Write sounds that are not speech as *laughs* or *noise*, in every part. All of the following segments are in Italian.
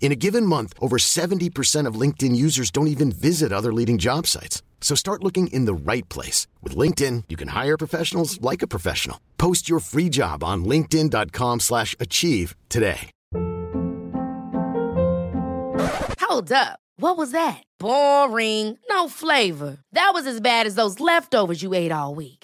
In a given month, over 70% of LinkedIn users don't even visit other leading job sites. So start looking in the right place. With LinkedIn, you can hire professionals like a professional. Post your free job on linkedin.com slash achieve today. Hold up. What was that? Boring. No flavor. That was as bad as those leftovers you ate all week.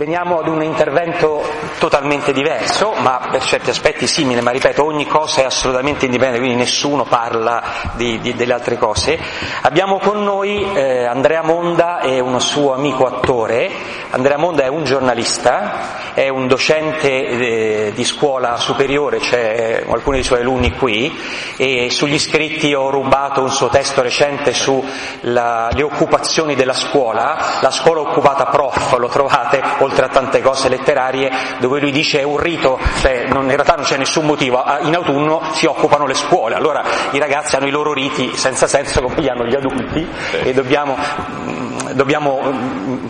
Veniamo ad un intervento totalmente diverso, ma per certi aspetti simile, ma ripeto, ogni cosa è assolutamente indipendente, quindi nessuno parla di, di, delle altre cose. Abbiamo con noi eh, Andrea Monda e un suo amico attore. Andrea Monda è un giornalista, è un docente eh, di scuola superiore, c'è alcuni dei suoi alunni qui, e sugli scritti ho rubato un suo testo recente sulle occupazioni della scuola, la scuola occupata prof, lo trovate, oltre a tante cose letterarie, dove lui dice è un rito, cioè non, in realtà non c'è nessun motivo, in autunno si occupano le scuole, allora i ragazzi hanno i loro riti senza senso come li hanno gli adulti e dobbiamo, dobbiamo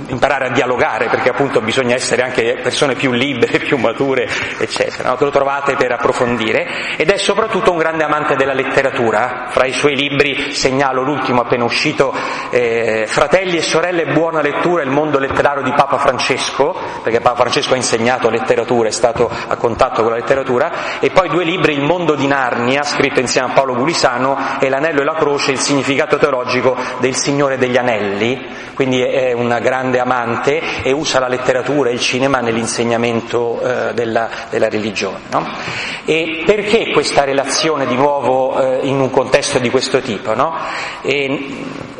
imparare a dialogare perché appunto bisogna essere anche persone più libere, *laughs* più mature, eccetera. No? Lo trovate per approfondire ed è soprattutto un grande amante della letteratura, fra i suoi libri segnalo l'ultimo appena uscito, eh, Fratelli e sorelle, buona lettura, il mondo letterario di Papa Francesco, perché Papa Francesco ha insegnato letteratura, è stato a contatto con la letteratura, e poi due libri, Il mondo di Narnia, scritto insieme a Paolo Gulisano, e L'anello e la croce, il significato teologico del Signore degli Anelli, quindi è una grande amante e usa la letteratura e il cinema nell'insegnamento eh, della, della, religione. No? E perché questa relazione di nuovo eh, in un contesto di questo tipo? No?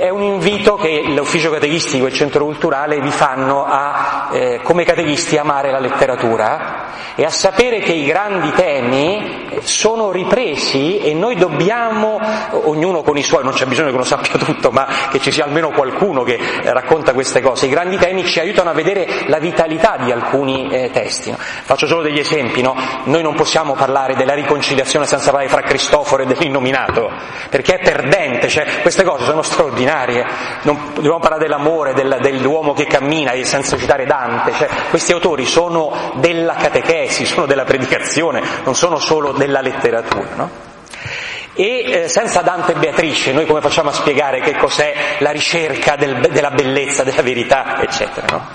è un invito che l'ufficio catechistico e il centro culturale vi fanno a, eh, come catechisti, amare la letteratura e a sapere che i grandi temi sono ripresi e noi dobbiamo, ognuno con i suoi, non c'è bisogno che lo sappia tutto, ma che ci sia almeno qualcuno che racconta queste cose, i grandi temi ci aiutano a vedere la vitalità di alcuni eh, testi. No? Faccio solo degli esempi, no? noi non possiamo parlare della riconciliazione senza parlare fra Cristoforo e dell'innominato, perché è perdente, cioè, queste cose sono straordinarie, non, dobbiamo parlare dell'amore, del, dell'uomo che cammina, senza citare Dante, cioè, questi autori sono della catechesi, sono della predicazione, non sono solo della letteratura. No? E eh, senza Dante e Beatrice noi come facciamo a spiegare che cos'è la ricerca del, della bellezza, della verità, eccetera? No?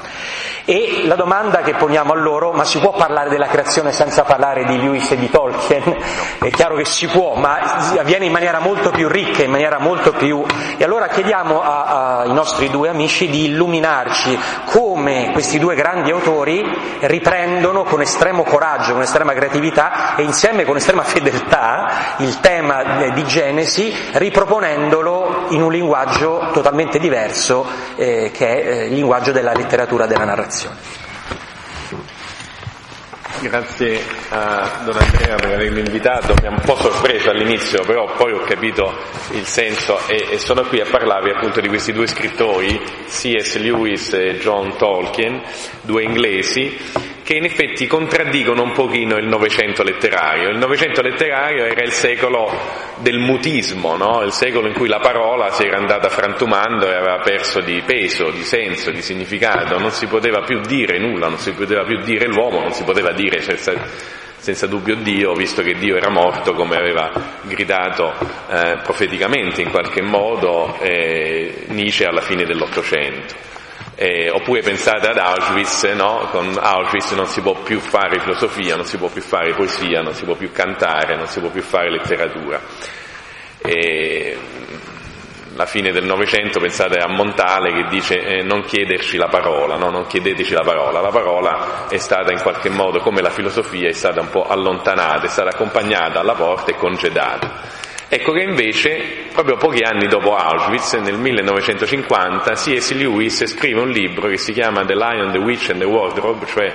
E la domanda che poniamo a loro, ma si può parlare della creazione senza parlare di Lewis e di Tolkien? È chiaro che si può, ma avviene in maniera molto più ricca, in maniera molto più... E allora chiediamo ai nostri due amici di illuminarci come questi due grandi autori riprendono con estremo coraggio, con estrema creatività e insieme con estrema *laughs* fedeltà il tema di Genesi, riproponendolo in un linguaggio totalmente diverso, eh, che è eh, il linguaggio della letteratura della narrazione. Grazie a Don Andrea per avermi invitato, mi ha un po' sorpreso all'inizio, però poi ho capito il senso e, e, sono qui a parlarvi appunto di questi due scrittori, C.S. Lewis e John Tolkien, due inglesi, che in effetti contraddicono un pochino il Novecento letterario. Il Novecento letterario era il secolo del mutismo, no? il secolo in cui la parola si era andata frantumando e aveva perso di peso, di senso, di significato, non si poteva più dire nulla, non si poteva più dire l'uomo, non si poteva dire senza, senza dubbio Dio, visto che Dio era morto come aveva gridato eh, profeticamente in qualche modo eh, Nietzsche alla fine dell'Ottocento. Eh, oppure pensate ad Auschwitz, no? con Auschwitz non si può più fare filosofia, non si può più fare poesia, non si può più cantare, non si può più fare letteratura. E, la fine del Novecento, pensate a Montale che dice eh, non chiederci la parola, no? non chiedeteci la parola, la parola è stata in qualche modo, come la filosofia, è stata un po' allontanata, è stata accompagnata alla porta e congedata. Ecco che invece, proprio pochi anni dopo Auschwitz, nel 1950, C.S. Lewis scrive un libro che si chiama The Lion, the Witch and the Wardrobe, cioè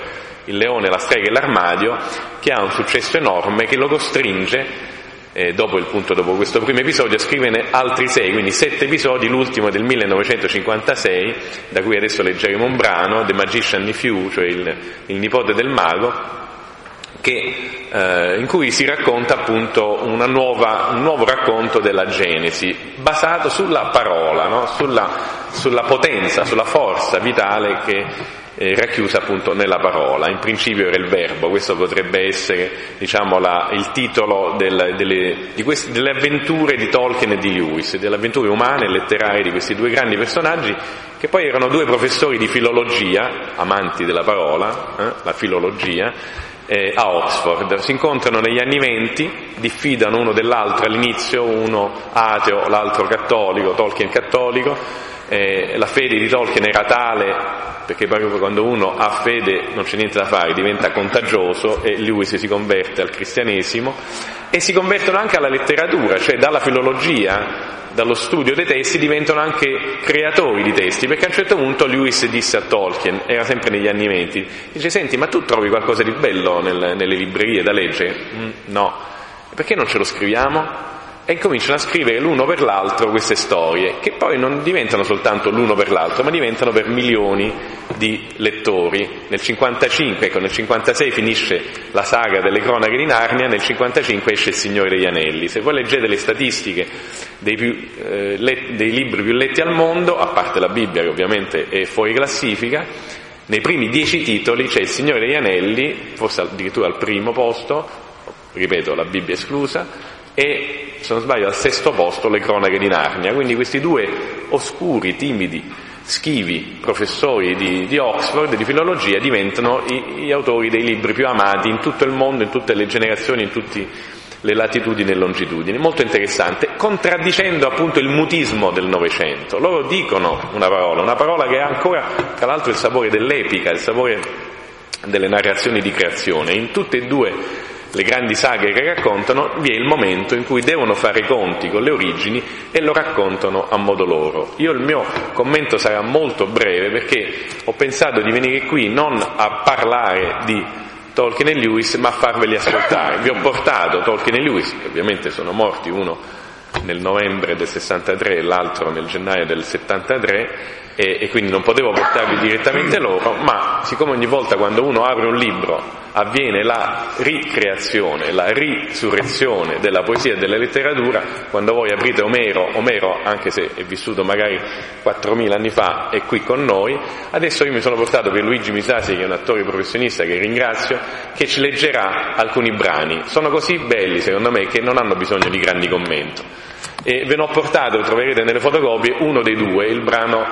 il leone, la strega e l'armadio, che ha un successo enorme che lo costringe eh, dopo, il, punto, dopo questo primo episodio, a scriverne altri sei, quindi sette episodi, l'ultimo del 1956, da cui adesso leggeremo un brano, The Magician Nephew, cioè il, il nipote del mago, che, eh, in cui si racconta appunto nuova, un nuovo racconto della Genesi, basato sulla parola, no? sulla, sulla, potenza, sulla forza vitale che eh, racchiusa appunto nella parola. In principio era il verbo, questo potrebbe essere diciamo, la, il titolo del, delle, queste, delle, avventure di Tolkien e di Lewis, delle avventure umane e letterarie di questi due grandi personaggi che poi erano due professori di filologia, amanti della parola, eh, la filologia, eh, a Oxford. Si incontrano negli anni venti, diffidano uno dell'altro all'inizio, uno ateo, l'altro cattolico, Tolkien cattolico. Eh, la fede di Tolkien era tale perché proprio quando uno ha fede non c'è niente da fare, diventa contagioso e lui si converte al cristianesimo e si convertono anche alla letteratura, cioè dalla filologia dallo studio dei testi diventano anche creatori di testi, perché a un certo punto Lewis disse a Tolkien, era sempre negli anni venti, dice senti ma tu trovi qualcosa di bello nel, nelle librerie da leggere? Mm, no, perché non ce lo scriviamo? E cominciano a scrivere l'uno per l'altro queste storie, che poi non diventano soltanto l'uno per l'altro, ma diventano per milioni di lettori. Nel 55, ecco, nel 56 finisce la saga delle cronache di Narnia, nel 55 esce Il Signore degli Anelli. Se voi leggete le statistiche dei, più, eh, le, dei libri più letti al mondo, a parte la Bibbia che ovviamente è fuori classifica, nei primi dieci titoli c'è Il Signore degli Anelli, forse addirittura al primo posto, ripeto, la Bibbia esclusa, e, se non sbaglio, al sesto posto le cronache di Narnia. Quindi questi due oscuri, timidi, schivi professori di, di Oxford di filologia diventano i, gli autori dei libri più amati in tutto il mondo, in tutte le generazioni, in tutte le latitudini e longitudini. Molto interessante, contraddicendo appunto il mutismo del Novecento. Loro dicono una parola, una parola che ha ancora, tra l'altro, il sapore dell'epica, il sapore delle narrazioni di creazione. In tutte e due le grandi saghe che raccontano, vi è il momento in cui devono fare i conti con le origini e lo raccontano a modo loro. Io il mio commento sarà molto breve perché ho pensato di venire qui non a parlare di Tolkien e Lewis, ma a farveli ascoltare. Vi ho portato Tolkien e Lewis, che ovviamente sono morti uno nel novembre del 63 e l'altro nel gennaio del 73 e, e, quindi non potevo portarvi direttamente loro, ma siccome ogni volta quando uno apre un libro avviene la ricreazione, la risurrezione della poesia e della letteratura, quando voi aprite Omero, Omero anche se è vissuto magari 4.000 anni fa è qui con noi, adesso io mi sono portato per Luigi Misasi che è un attore professionista che ringrazio, che ci leggerà alcuni brani, sono così belli secondo me che non hanno bisogno di grandi commenti e ve ne ho portato, lo troverete nelle fotocopie, uno dei due, il brano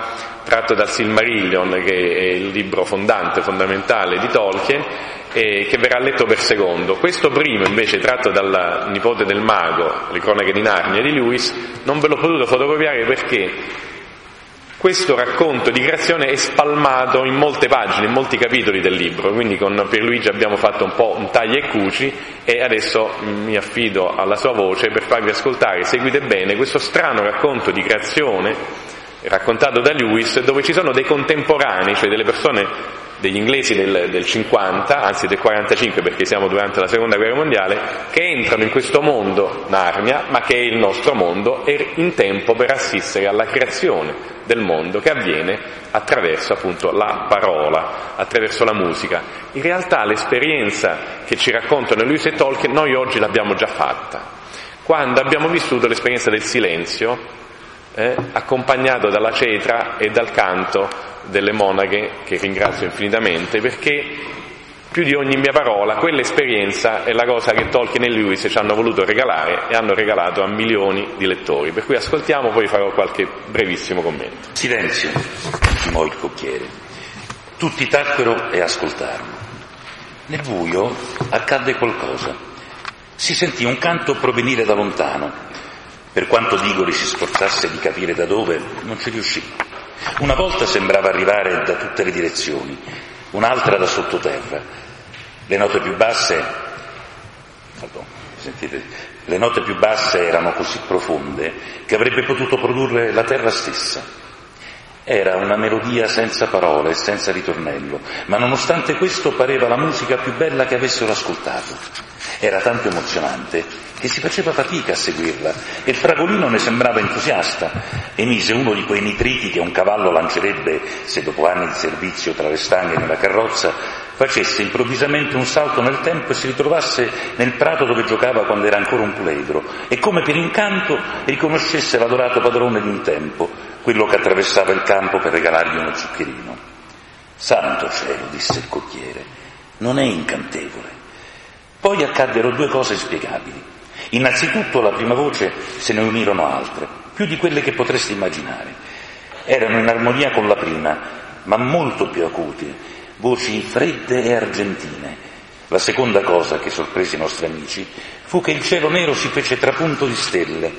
tratto dal Silmarillion, che è il libro fondante, fondamentale di Tolkien, e che verrà letto per secondo. Questo primo, invece, tratto dal nipote del mago, le cronache di Narnia di Lewis, non ve l'ho potuto fotocopiare perché questo racconto di creazione è spalmato in molte pagine, in molti capitoli del libro, quindi con Pierluigi abbiamo fatto un po' un taglia e cuci e adesso mi affido alla sua voce per farvi ascoltare, seguite bene, questo strano racconto di creazione raccontato da Lewis dove ci sono dei contemporanei, cioè delle persone degli inglesi del, del, 50, anzi del 45 perché siamo durante la seconda guerra mondiale, che entrano in questo mondo Narnia, ma che è il nostro mondo, e in tempo per assistere alla creazione del mondo che avviene attraverso appunto la parola, attraverso la musica. In realtà l'esperienza che ci raccontano Lewis e Tolkien noi oggi l'abbiamo già fatta, quando abbiamo vissuto l'esperienza del silenzio, eh, accompagnato dalla cetra e dal canto delle monache, che ringrazio infinitamente, perché più di ogni mia parola, quell'esperienza è la cosa che Tolkien e Lewis ci hanno voluto regalare e hanno regalato a milioni di lettori. Per cui ascoltiamo, poi farò qualche brevissimo commento. Silenzio, intimò il cocchiere. Tutti tacquero e ascoltarono. Nel buio accadde qualcosa. Si sentì un canto provenire da lontano. Per quanto Digori si sforzasse di capire da dove, non ci riuscì. Una volta sembrava arrivare da tutte le direzioni, un'altra da sottoterra. Le note più basse, pardon, sentite, le note più basse erano così profonde che avrebbe potuto produrre la terra stessa. Era una melodia senza parole e senza ritornello, ma nonostante questo pareva la musica più bella che avessero ascoltato. Era tanto emozionante che si faceva fatica a seguirla e il fragolino ne sembrava entusiasta. Emise uno di quei nitriti che un cavallo lancerebbe se dopo anni di servizio tra le stanghe nella carrozza facesse improvvisamente un salto nel tempo e si ritrovasse nel prato dove giocava quando era ancora un puledro e come per incanto riconoscesse l'adorato padrone di un tempo, quello che attraversava il campo per regalargli uno zuccherino. Santo cielo, disse il cocchiere, non è incantevole. Poi accaddero due cose spiegabili. Innanzitutto la prima voce se ne unirono altre, più di quelle che potresti immaginare. Erano in armonia con la prima, ma molto più acuti voci fredde e argentine. La seconda cosa che sorprese i nostri amici fu che il cielo nero si fece trapunto di stelle,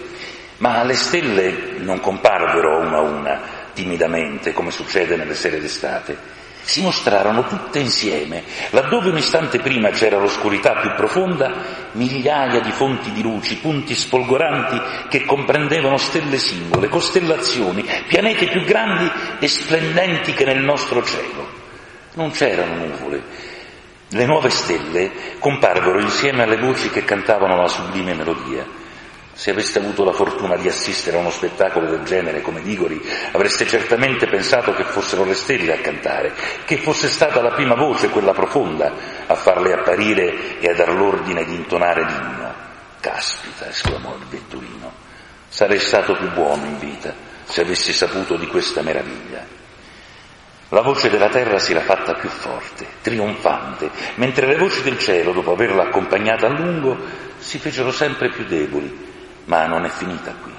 ma le stelle non comparvero una a una, timidamente, come succede nelle sere d'estate. Si mostrarono tutte insieme, laddove un istante prima c'era l'oscurità più profonda, migliaia di fonti di luci, punti sfolgoranti che comprendevano stelle singole, costellazioni, pianeti più grandi e splendenti che nel nostro cielo. Non c'erano nuvole. Le nuove stelle comparvero insieme alle voci che cantavano la sublime melodia. Se aveste avuto la fortuna di assistere a uno spettacolo del genere come Digori, avreste certamente pensato che fossero le stelle a cantare, che fosse stata la prima voce, quella profonda, a farle apparire e a dar l'ordine di intonare l'inno. Caspita, esclamò il vetturino, sarei stato più buono in vita se avessi saputo di questa meraviglia. La voce della terra si era fatta più forte, trionfante, mentre le voci del cielo, dopo averla accompagnata a lungo, si fecero sempre più deboli. Ma non è finita qui.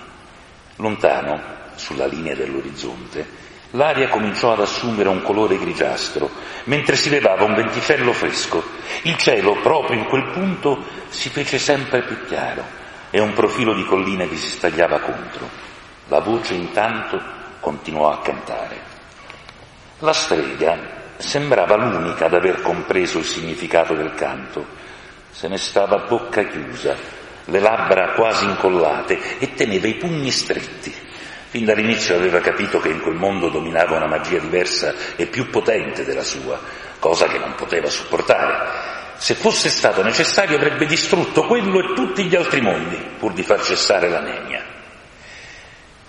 Lontano, sulla linea dell'orizzonte, l'aria cominciò ad assumere un colore grigiastro, mentre si levava un venticello fresco. Il cielo, proprio in quel punto, si fece sempre più chiaro e un profilo di colline vi si stagliava contro. La voce intanto continuò a cantare. La strega sembrava l'unica ad aver compreso il significato del canto. Se ne stava a bocca chiusa, le labbra quasi incollate e teneva i pugni stretti. Fin dall'inizio aveva capito che in quel mondo dominava una magia diversa e più potente della sua, cosa che non poteva supportare. Se fosse stato necessario avrebbe distrutto quello e tutti gli altri mondi pur di far cessare la nenia.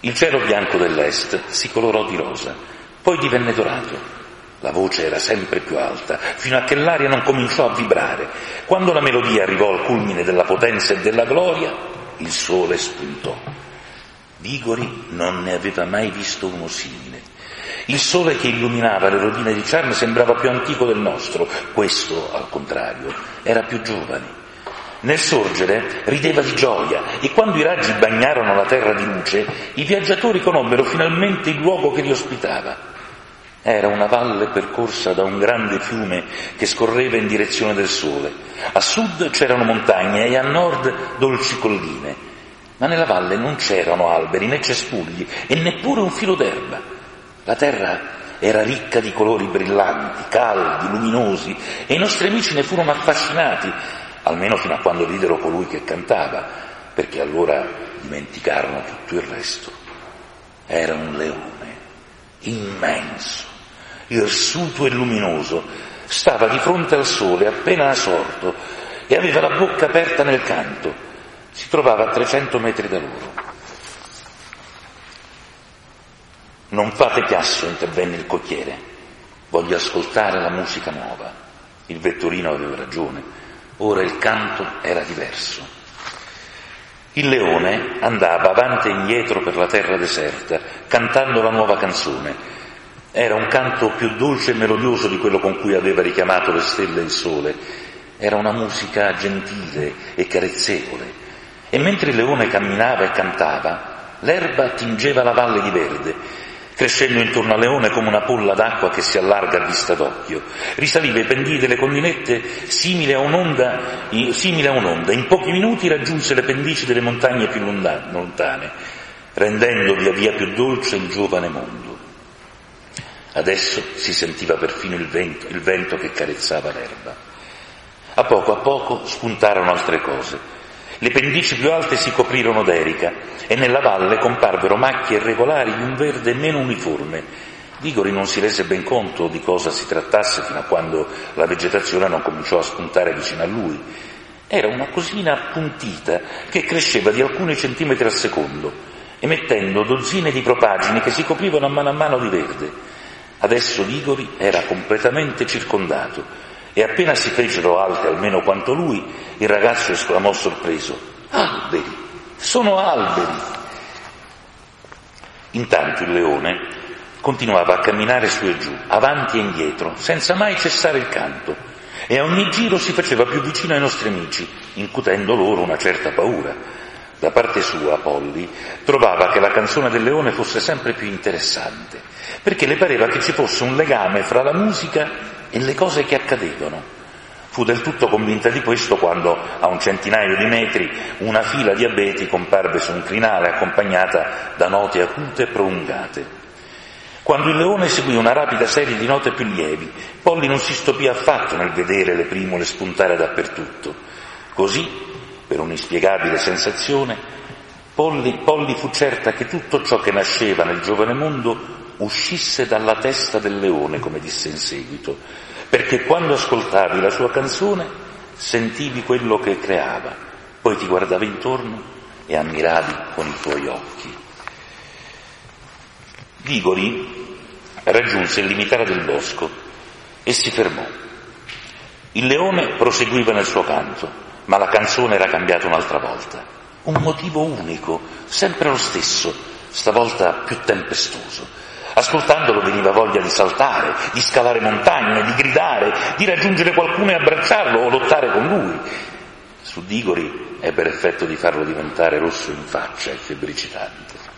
Il cielo bianco dell'est si colorò di rosa poi divenne dorato. La voce era sempre più alta, fino a che l'aria non cominciò a vibrare. Quando la melodia arrivò al culmine della potenza e della gloria, il sole spuntò. Vigori non ne aveva mai visto uno simile. Il sole che illuminava le rovine di Charme sembrava più antico del nostro, questo, al contrario, era più giovane. Nel sorgere rideva di gioia e quando i raggi bagnarono la terra di luce, i viaggiatori conobbero finalmente il luogo che li ospitava. Era una valle percorsa da un grande fiume che scorreva in direzione del sole. A sud c'erano montagne e a nord dolci colline, ma nella valle non c'erano alberi né cespugli e neppure un filo d'erba. La terra era ricca di colori brillanti, caldi, luminosi e i nostri amici ne furono affascinati, almeno fino a quando videro colui che cantava, perché allora dimenticarono tutto il resto. Era un leone immenso irsuto e luminoso, stava di fronte al sole appena sorto e aveva la bocca aperta nel canto. Si trovava a 300 metri da loro. Non fate chiasso, intervenne il cocchiere. Voglio ascoltare la musica nuova. Il vetturino aveva ragione. Ora il canto era diverso. Il leone andava avanti e indietro per la terra deserta, cantando la nuova canzone Era un canto più dolce e melodioso di quello con cui aveva richiamato le stelle e il sole. Era una musica gentile e carezzevole. E mentre il leone camminava e cantava, l'erba tingeva la valle di verde, crescendo intorno al leone come una polla d'acqua che si allarga a vista d'occhio. Risaliva i pendii delle collinette simile a un'onda, simile a un'onda. In pochi minuti raggiunse le pendici delle montagne più lontane, rendendo via via più dolce il giovane mondo. Adesso si sentiva perfino il vento, il vento che carezzava l'erba. A poco a poco spuntarono altre cose. Le pendici più alte si coprirono d'erica e nella valle comparvero macchie irregolari di un verde meno uniforme. Vigori non si rese ben conto di cosa si trattasse fino a quando la vegetazione non cominciò a spuntare vicino a lui. Era una cosina appuntita che cresceva di alcuni centimetri al secondo, emettendo dozzine di propagini che si coprivano a mano a mano di verde. Adesso Ligori era completamente circondato e appena si fecero alte almeno quanto lui, il ragazzo esclamò sorpreso, alberi, sono alberi. Intanto il leone continuava a camminare su e giù, avanti e indietro, senza mai cessare il canto, e a ogni giro si faceva più vicino ai nostri amici, incutendo loro una certa paura. Da parte sua, Polly trovava che la canzone del leone fosse sempre più interessante, perché le pareva che ci fosse un legame fra la musica e le cose che accadevano. Fu del tutto convinta di questo quando, a un centinaio di metri, una fila di abeti comparve su un crinale accompagnata da note acute e prolungate. Quando il leone seguì una rapida serie di note più lievi, Polly non si stupì affatto nel vedere le primule spuntare dappertutto. Così per un'inspiegabile sensazione, Polli, Polli fu certa che tutto ciò che nasceva nel giovane mondo uscisse dalla testa del leone, come disse in seguito, perché quando ascoltavi la sua canzone sentivi quello che creava, poi ti guardavi intorno e ammiravi con i tuoi occhi. Vigori raggiunse il limitare del bosco e si fermò. Il leone proseguiva nel suo canto ma la canzone era cambiata un'altra volta. Un motivo unico, sempre lo stesso, stavolta più tempestoso. Ascoltandolo veniva voglia di saltare, di scalare montagne, di gridare, di raggiungere qualcuno e abbracciarlo o lottare con lui. Su Digori ebbe l'effetto di farlo diventare rosso in faccia e febbricitante.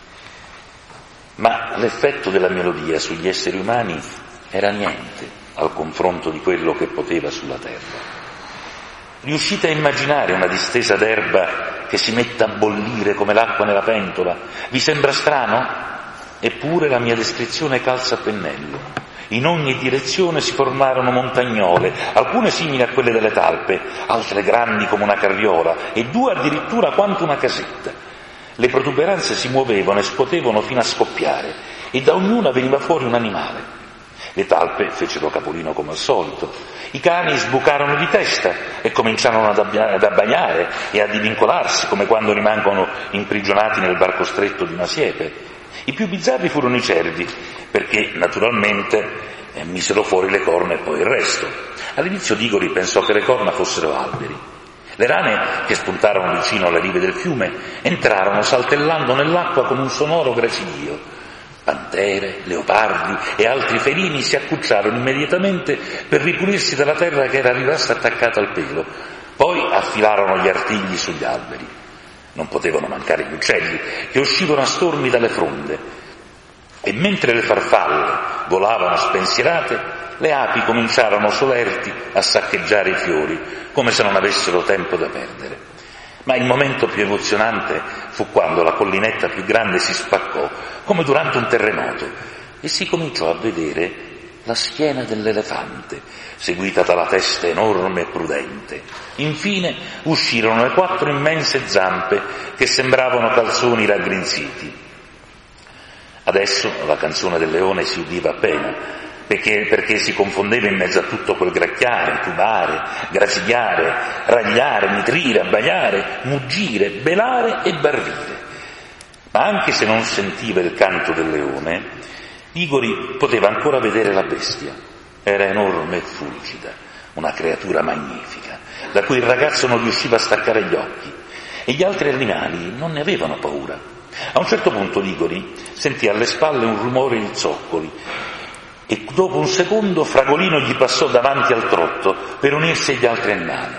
Ma l'effetto della melodia sugli esseri umani era niente al confronto di quello che poteva sulla terra. Riuscite a immaginare una distesa d'erba che si metta a bollire come l'acqua nella pentola? Vi sembra strano? Eppure la mia descrizione calza a pennello. In ogni direzione si formarono montagnole, alcune simili a quelle delle talpe, altre grandi come una carriola e due addirittura quanto una casetta. Le protuberanze si muovevano e scuotevano fino a scoppiare e da ognuna veniva fuori un animale. Le talpe fecero capolino come al solito. I cani sbucarono di testa e cominciarono ad, abbiare, ad abbagnare e a divincolarsi, come quando rimangono imprigionati nel barco stretto di una siepe. I più bizzarri furono i cervi, perché naturalmente eh, misero fuori le corna e poi il resto. All'inizio Digori pensò che le corna fossero alberi. Le rane, che spuntarono vicino alle rive del fiume, entrarono saltellando nell'acqua con un sonoro gracidio Pantere, leopardi e altri felini si accucciarono immediatamente per ripulirsi dalla terra che era rimasta attaccata al pelo. Poi affilarono gli artigli sugli alberi. Non potevano mancare gli uccelli, che uscivano a stormi dalle fronde. E mentre le farfalle volavano spensierate, le api cominciarono solerti a saccheggiare i fiori, come se non avessero tempo da perdere. Ma il momento più emozionante fu quando la collinetta più grande si spaccò, come durante un terremoto, e si cominciò a vedere la schiena dell'elefante, seguita dalla testa enorme e prudente. Infine uscirono le quattro immense zampe che sembravano calzoni raggrinziti. Adesso la canzone del leone si udiva appena, perché, perché, si confondeva in mezzo a tutto quel gracchiare, tubare, grasigliare, ragliare, nitrire, abbaiare, muggire, belare e barrire. Ma anche se non sentiva il canto del leone, Igori poteva ancora vedere la bestia. Era enorme e fulgida, una creatura magnifica, da cui il ragazzo non riusciva a staccare gli occhi. E gli altri animali non ne avevano paura. A un certo punto Igori sentì alle spalle un rumore di zoccoli Dopo un secondo Fragolino gli passò davanti al trotto per unirsi agli altri animali.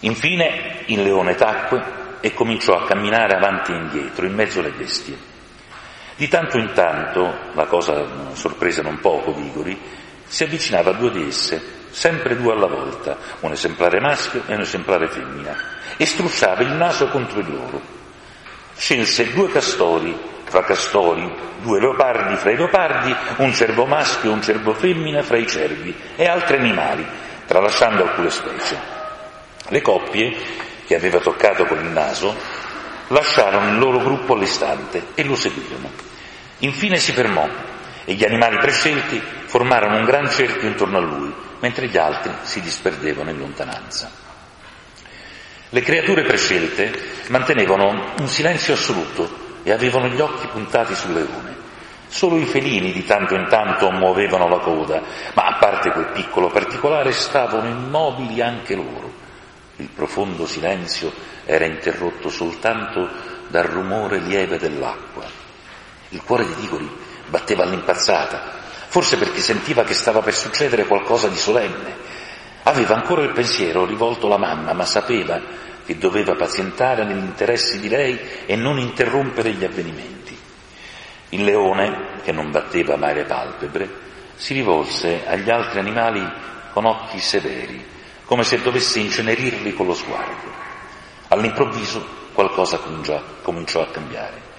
Infine il leone tacque e cominciò a camminare avanti e indietro in mezzo alle bestie. Di tanto in tanto, la cosa sorprese non poco Vigori, si avvicinava a due di esse, sempre due alla volta, un esemplare maschio e un esemplare femmina, e strusciava il naso contro di loro. Scelse due castori fra castori, due leopardi fra i leopardi, un cervo maschio e un cervo femmina fra i cervi e altri animali, tralasciando alcune specie. Le coppie, che aveva toccato con il naso, lasciarono il loro gruppo all'istante e lo seguirono. Infine si fermò e gli animali prescelti formarono un gran cerchio intorno a lui, mentre gli altri si disperdevano in lontananza. Le creature prescelte mantenevano un silenzio assoluto e avevano gli occhi puntati sul leone. Solo i felini di tanto in tanto muovevano la coda, ma a parte quel piccolo particolare stavano immobili anche loro. Il profondo silenzio era interrotto soltanto dal rumore lieve dell'acqua. Il cuore di Tigori batteva all'impazzata, forse perché sentiva che stava per succedere qualcosa di solenne. Aveva ancora il pensiero rivolto alla mamma, ma sapeva che doveva pazientare negli interessi di lei e non interrompere gli avvenimenti. Il leone, che non batteva mai le palpebre, si rivolse agli altri animali con occhi severi, come se dovesse incenerirli con lo sguardo. All'improvviso qualcosa cominciò, cominciò a cambiare.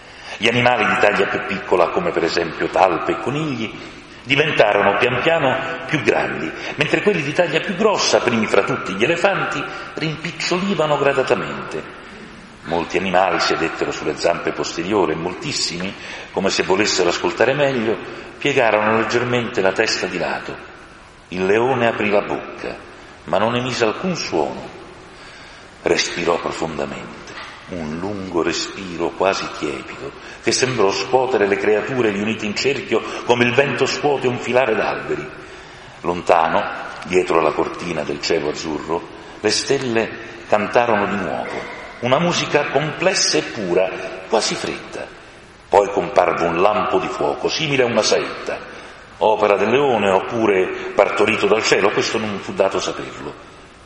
Gli animali di taglia più piccola, come per esempio talpe e conigli, diventarono pian piano più grandi, mentre quelli di taglia più grossa, primi fra tutti gli elefanti, rimpicciolivano gradatamente. Molti animali sedettero sulle zampe posteriori e moltissimi, come se volessero ascoltare meglio, piegarono leggermente la testa di lato. Il leone aprì la bocca, ma non emise alcun suono. Respirò profondamente un lungo respiro quasi tiepido, che sembrò scuotere le creature riunite in cerchio come il vento scuote un filare d'alberi. Lontano, dietro la cortina del cielo azzurro, le stelle cantarono di nuovo, una musica complessa e pura, quasi fredda. Poi comparve un lampo di fuoco, simile a una saetta, opera del leone oppure partorito dal cielo, questo non fu dato saperlo.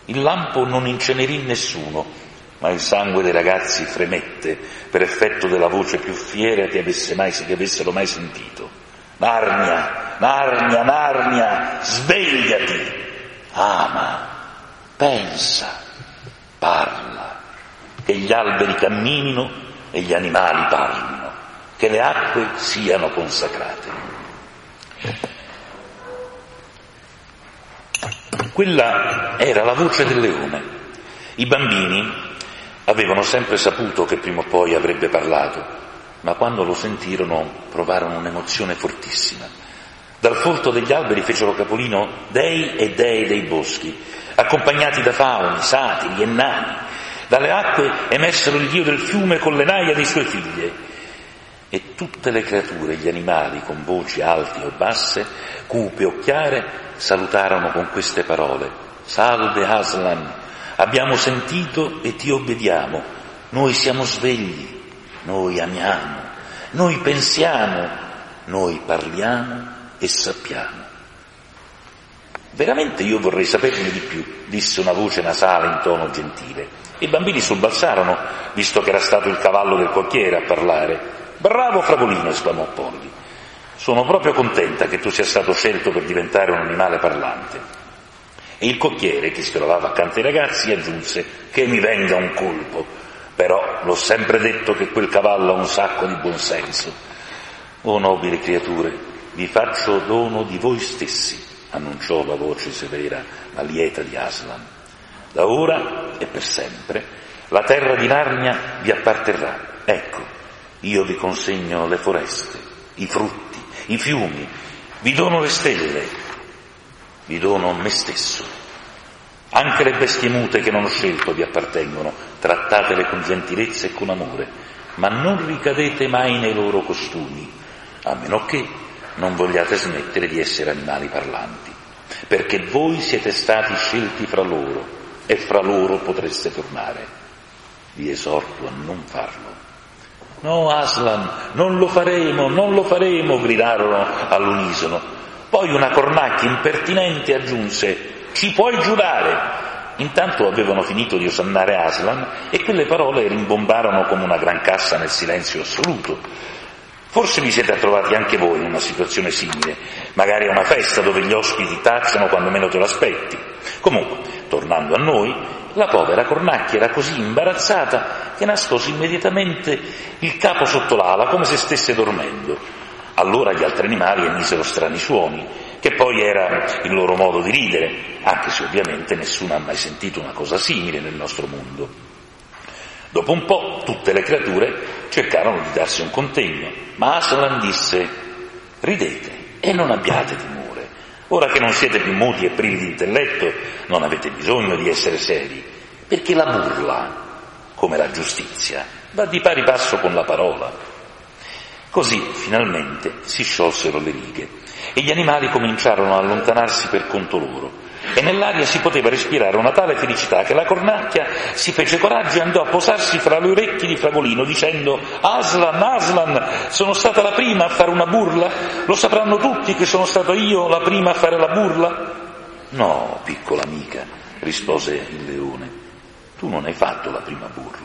Il lampo non incenerì nessuno, ma il sangue dei ragazzi fremette per effetto della voce più fiera che, mai, che avessero mai sentito. Narnia, Narnia, Narnia, svegliati, ama, pensa, parla, che gli alberi camminino e gli animali parlino, che le acque siano consacrate. Quella era la voce del leone. I bambini Avevano sempre saputo che prima o poi avrebbe parlato, ma quando lo sentirono provarono un'emozione fortissima. Dal folto degli alberi fecero capolino dei e dei dei boschi, accompagnati da fauni, satiri e nani. Dalle acque emersero il dio del fiume con le naia dei suoi figli. E tutte le creature, gli animali, con voci alte o basse, cupe o chiare, salutarono con queste parole. Salve Aslan, Abbiamo sentito e ti obbediamo. Noi siamo svegli, noi amiamo, noi pensiamo, noi parliamo e sappiamo. Veramente io vorrei saperne di più, disse una voce nasale in tono gentile. I bambini sobbalzarono, visto che era stato il cavallo del cocchiere a parlare. Bravo Fragolino, esclamò Polli. Sono proprio contenta che tu sia stato scelto per diventare un animale parlante. Il cocchiere, che si trovava accanto ai ragazzi, aggiunse che mi venga un colpo, però l'ho sempre detto che quel cavallo ha un sacco di buonsenso. O nobili creature, vi faccio dono di voi stessi, annunciò la voce severa, ma lieta di Aslan. Da ora e per sempre la terra di Narnia vi apparterrà. Ecco, io vi consegno le foreste, i frutti, i fiumi, vi dono le stelle, vi dono me stesso. Anche le bestie mute che non ho scelto vi appartengono, trattatele con gentilezza e con amore, ma non ricadete mai nei loro costumi, a meno che non vogliate smettere di essere animali parlanti, perché voi siete stati scelti fra loro e fra loro potreste tornare. Vi esorto a non farlo. No, Aslan, non lo faremo, non lo faremo, gridarono all'unisono Poi una cornacchia impertinente aggiunse ci puoi giurare. Intanto avevano finito di osannare Aslan e quelle parole rimbombarono come una gran cassa nel silenzio assoluto. Forse vi siete trovati anche voi in una situazione simile, magari a una festa dove gli ospiti tacciano quando meno te lo aspetti. Comunque, tornando a noi, la povera cornacchia era così imbarazzata che nascose immediatamente il capo sotto l'ala come se stesse dormendo. Allora gli altri animali emisero strani suoni, che poi era il loro modo di ridere, anche se ovviamente nessuno ha mai sentito una cosa simile nel nostro mondo. Dopo un po' tutte le creature cercarono di darsi un contegno, ma Aslan disse ridete e non abbiate timore. Ora che non siete più muti e privi di intelletto, non avete bisogno di essere seri, perché la burla, come la giustizia, va di pari passo con la parola. Così finalmente si sciolsero le righe e gli animali cominciarono a allontanarsi per conto loro e nell'aria si poteva respirare una tale felicità che la cornacchia si fece coraggio e andò a posarsi fra le orecchie di Fragolino dicendo Aslan, Aslan, sono stata la prima a fare una burla? Lo sapranno tutti che sono stato io la prima a fare la burla? No, piccola amica, rispose il leone, tu non hai fatto la prima burla.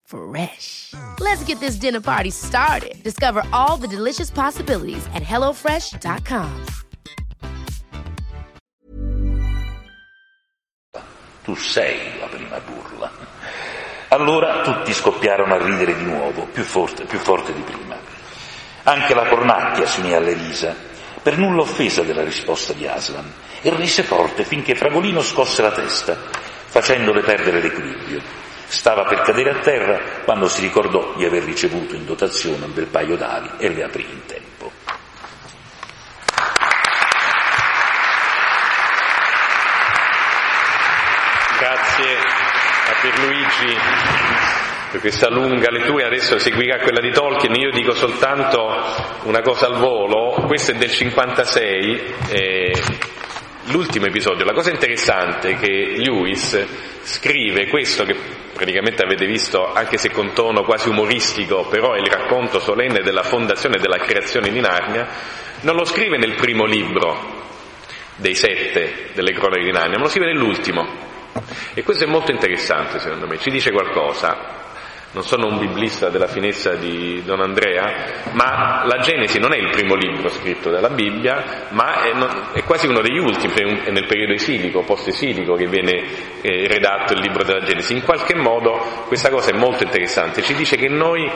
Fresh. Let's get this dinner party started. Discover all the delicious possibilities at hellofresh.com. Tu sei la prima burla. Allora tutti scoppiarono a ridere di nuovo, più forte, più forte di prima. Anche la cornacchia si unì alle risa, per nulla offesa della risposta di Aslan, e rise forte finché Fragolino scosse la testa, facendole perdere l'equilibrio. Stava per cadere a terra quando si ricordò di aver ricevuto in dotazione un bel paio d'ali e le aprì in tempo. Grazie a Pierluigi per questa lunga lettura, adesso seguirà quella di Tolkien, io dico soltanto una cosa al volo, questo è del 56, eh, l'ultimo episodio, la cosa interessante è che Lewis scrive questo che praticamente avete visto anche se con tono quasi umoristico, però è il racconto solenne della fondazione e della creazione di Narnia, non lo scrive nel primo libro dei sette delle cronache di Narnia, ma lo scrive nell'ultimo. E questo è molto interessante secondo me, ci dice qualcosa. Non sono un biblista della finezza di Don Andrea, ma la Genesi non è il primo libro scritto della Bibbia, ma è, è quasi uno degli ultimi, è nel periodo esilico, post-esilico, che viene eh, redatto il libro della Genesi. In qualche modo questa cosa è molto interessante, ci dice che noi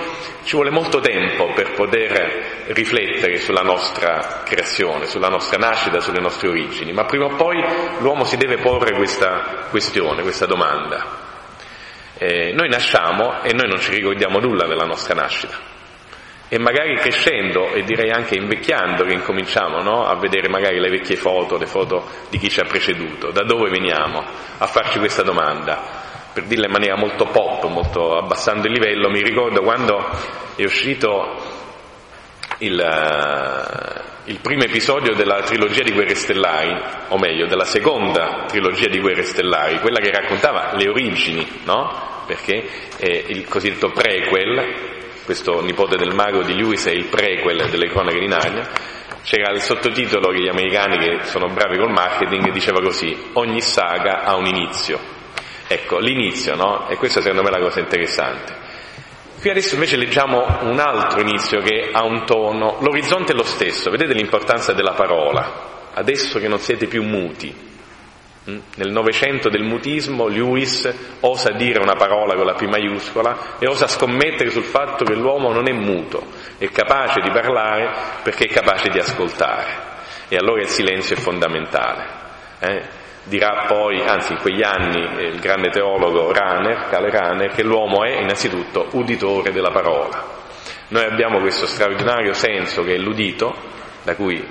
ci vuole molto tempo per poter riflettere sulla nostra creazione, sulla nostra nascita, sulle nostre origini, ma prima o poi l'uomo si deve porre questa questione, questa domanda. Eh, noi nasciamo e noi non ci ricordiamo nulla della nostra nascita. E magari crescendo e direi anche invecchiando che incominciamo no? a vedere magari le vecchie foto, le foto di chi ci ha preceduto, da dove veniamo, a farci questa domanda. Per dirla in maniera molto pop, molto abbassando il livello, mi ricordo quando è uscito il, il primo episodio della trilogia di Guerre Stellari, o meglio, della seconda trilogia di Guerre Stellari, quella che raccontava le origini, no? Perché è il cosiddetto prequel, questo nipote del mago di Lewis è il prequel delle cronache di Narnia, c'era il sottotitolo che gli americani che sono bravi col marketing diceva così, ogni saga ha un inizio. Ecco, l'inizio, no? E questa secondo me è la cosa interessante. Qui adesso invece leggiamo un altro inizio che ha un tono, l'orizzonte è lo stesso, vedete l'importanza della parola, adesso che non siete più muti, Mm? Nel Novecento del mutismo Lewis osa dire una parola con la P maiuscola e osa scommettere sul fatto che l'uomo non è muto, è capace di parlare perché è capace di ascoltare. E allora il silenzio è fondamentale. Eh? Dirà poi, anzi in quegli anni, eh, il grande teologo Rahner, Karl Rahner, che l'uomo è innanzitutto uditore della parola. Noi abbiamo questo straordinario senso che è l'udito, da cui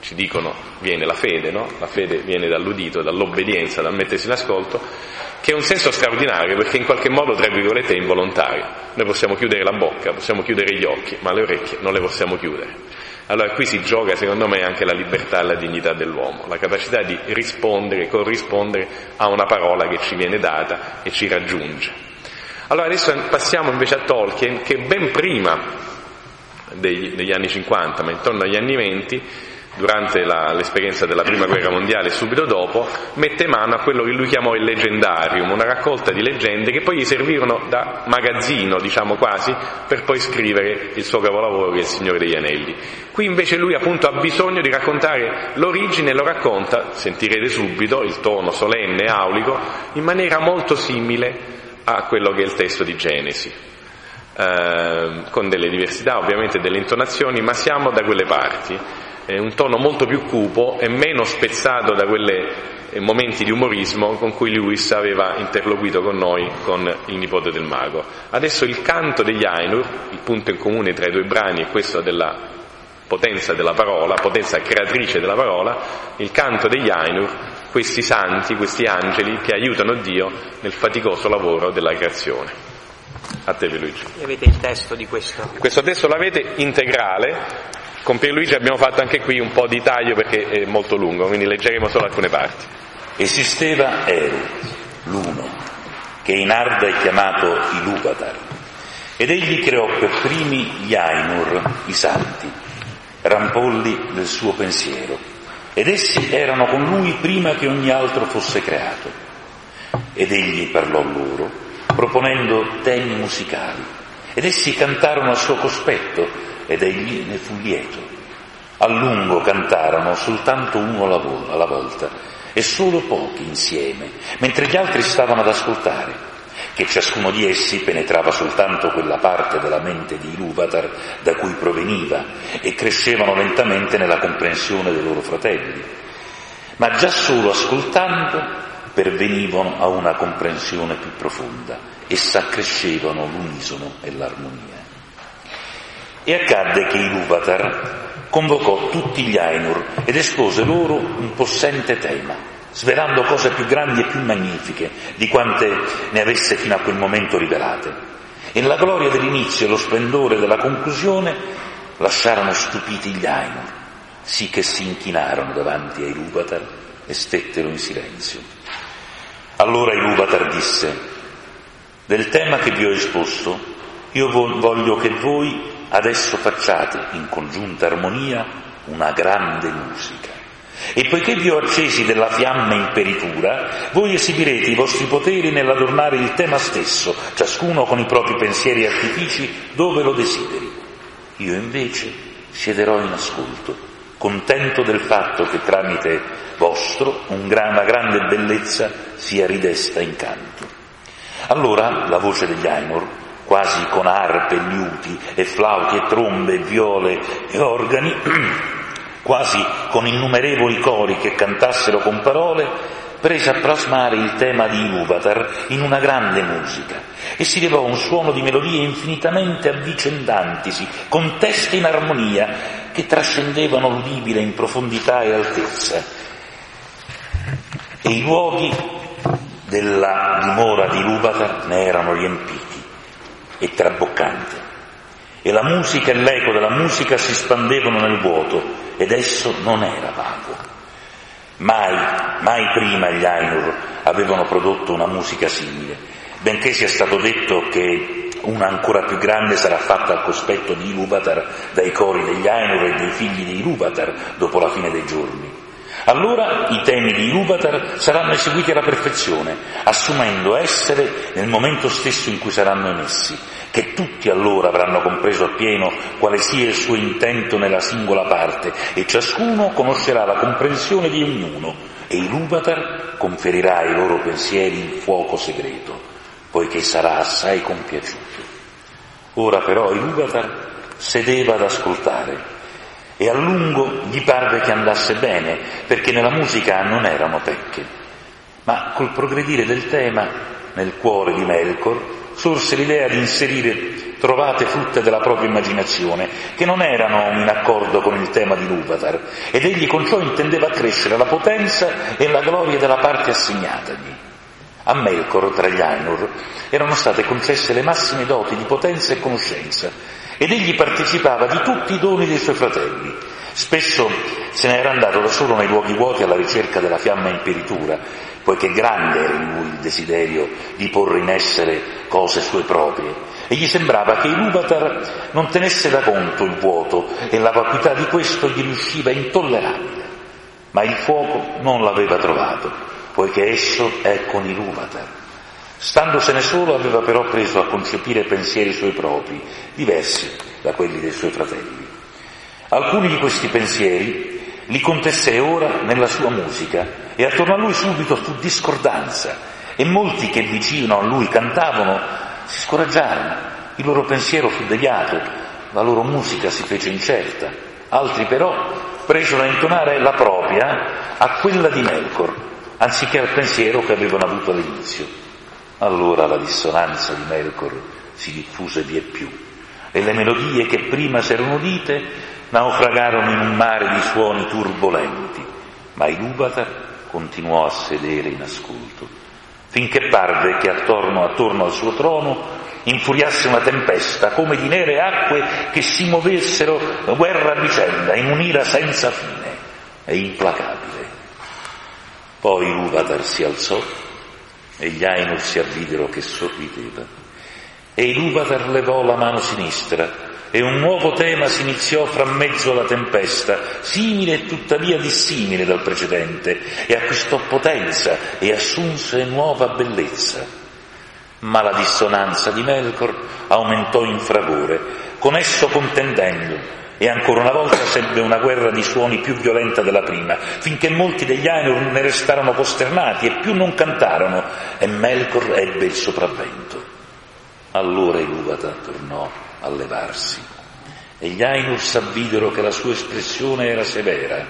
ci dicono viene la fede, no? La fede viene dall'udito, dall'obbedienza, dal mettersi in ascolto, che è un senso straordinario perché in qualche modo, tra virgolette, è involontario. Noi possiamo chiudere la bocca, possiamo chiudere gli occhi, ma le orecchie non le possiamo chiudere. Allora qui si gioca, secondo me, anche la libertà e la dignità dell'uomo, la capacità di rispondere, corrispondere a una parola che ci viene data e ci raggiunge. Allora adesso passiamo invece a Tolkien che ben prima degli, degli anni 50, ma intorno agli anni 20, durante la, l'esperienza della prima guerra mondiale e subito dopo, mette mano a quello che lui chiamò il leggendarium, una raccolta di leggende che poi gli servirono da magazzino, diciamo quasi, per poi scrivere il suo capolavoro che è il Signore degli Anelli. Qui invece lui appunto ha bisogno di raccontare l'origine e lo racconta, sentirete subito, il tono solenne e aulico, in maniera molto simile a quello che è il testo di Genesi. Eh, con delle diversità ovviamente delle intonazioni, ma siamo da quelle parti eh, un tono molto più cupo e meno spezzato da quei eh, momenti di umorismo con cui Lewis aveva interloquito con noi, con il nipote del mago. Adesso il canto degli Ainur, il punto in comune tra i due brani è questo della potenza della parola, potenza creatrice della parola, il canto degli Ainur, questi santi, questi angeli che aiutano Dio nel faticoso lavoro della creazione. A te Luigi. E avete il testo di questo? Questo testo l'avete integrale, con Pierluigi abbiamo fatto anche qui un po' di taglio perché è molto lungo, quindi leggeremo solo alcune parti. Esisteva Eru, l'uno, che in Arda è chiamato Iluvatar, ed egli creò per primi gli Ainur, i santi, rampolli del suo pensiero, ed essi erano con lui prima che ogni altro fosse creato. Ed egli parlò loro, proponendo temi musicali, ed essi cantarono a suo cospetto, ed egli ne fu lieto. A lungo cantarono soltanto uno alla volta e solo pochi insieme, mentre gli altri stavano ad ascoltare, che ciascuno di essi penetrava soltanto quella parte della mente di Iluvatar da cui proveniva e crescevano lentamente nella comprensione dei loro fratelli. Ma già solo ascoltando pervenivano a una comprensione più profonda e s'accrescevano l'unisono e l'armonia. E accadde che Iluvatar convocò tutti gli Ainur ed espose loro un possente tema, svelando cose più grandi e più magnifiche di quante ne avesse fino a quel momento rivelate. E la gloria dell'inizio e lo splendore della conclusione lasciarono stupiti gli Ainur, sì che si inchinarono davanti a Iluvatar e stettero in silenzio. Allora Iluvatar disse, del tema che vi ho esposto, io voglio che voi adesso facciate in congiunta armonia una grande musica. E poiché vi ho accesi della fiamma imperitura, voi esibirete i vostri poteri nell'adornare il tema stesso, ciascuno con i propri pensieri e artifici dove lo desideri. Io invece siederò in ascolto, contento del fatto che tramite vostro una grande bellezza sia ridesta in canto. Allora la voce degli Ainur quasi con arpe, liuti e flauti e trombe viole e organi, *clears throat* quasi con innumerevoli cori che cantassero con parole, prese a plasmare il tema di Iluvatar in una grande musica e si levò un suono di melodie infinitamente avvicendantisi, con teste in armonia che trascendevano l'udibile in profondità e altezza. E i luoghi della dimora di Iluvatar ne erano riempiti e traboccante. E la musica e l'eco della musica si spandevano nel vuoto ed esso non era vago. Mai, mai prima gli Ainur avevano prodotto una musica simile, benché sia stato detto che una ancora più grande sarà fatta al cospetto di Iluvatar dai cori degli Ainur e dei figli di Iluvatar dopo la fine dei giorni. Allora i temi di Iluvatar saranno eseguiti alla perfezione, assumendo essere nel momento stesso in cui saranno emessi, che tutti allora avranno compreso appieno quale sia il suo intento nella singola parte e ciascuno conoscerà la comprensione di ognuno, e Iluvatar conferirà ai loro pensieri il fuoco segreto, poiché sarà assai compiaciuto. Ora però Iluvatar sedeva ad ascoltare e a lungo gli parve che andasse bene, perché nella musica non erano pecche. Ma col progredire del tema, nel cuore di Melkor, sorse l'idea di inserire trovate frutte della propria immaginazione, che non erano in accordo con il tema di Lupatar, ed egli con ciò intendeva accrescere la potenza e la gloria della parte assegnatagli. A Melkor, tra gli Ainur, erano state concesse le massime doti di potenza e conoscenza, ed egli partecipava di tutti i doni dei suoi fratelli. Spesso se n'era andato da solo nei luoghi vuoti alla ricerca della fiamma imperitura, poiché grande era in lui il desiderio di porre in essere cose sue proprie, e gli sembrava che Iluvatar non tenesse da conto il vuoto e la vacuità di questo gli riusciva intollerabile. Ma il fuoco non l'aveva trovato, poiché esso è con Iluvatar Standosene solo aveva però preso a concepire pensieri suoi propri, diversi da quelli dei suoi fratelli. Alcuni di questi pensieri li contesse ora nella sua musica e attorno a lui subito fu discordanza e molti che vicino a lui cantavano si scoraggiarono, il loro pensiero fu deviato, la loro musica si fece incerta, altri però presero a intonare la propria a quella di Melkor, anziché al pensiero che avevano avuto all'inizio. Allora la dissonanza di Melkor si diffuse vie più e le melodie che prima s'erano udite naufragarono in un mare di suoni turbolenti, ma Iluvatar continuò a sedere in ascolto, finché parve che attorno, attorno al suo trono infuriasse una tempesta, come di nere acque che si muovessero guerra a vicenda, in un'ira senza fine e implacabile. Poi Iluvatar si alzò e gli Ainur si avvidero che sorrideva. E Iluvatar levò la mano sinistra e un nuovo tema si iniziò fra mezzo alla tempesta, simile e tuttavia dissimile dal precedente, e acquistò potenza e assunse nuova bellezza. Ma la dissonanza di Melkor aumentò in fragore, con esso contendendo, e ancora una volta sebbe una guerra di suoni più violenta della prima, finché molti degli Ainur ne restarono costernati e più non cantarono, e Melkor ebbe il sopravvento. Allora Iluvata tornò a levarsi, e gli Ainur s'avvidero che la sua espressione era severa,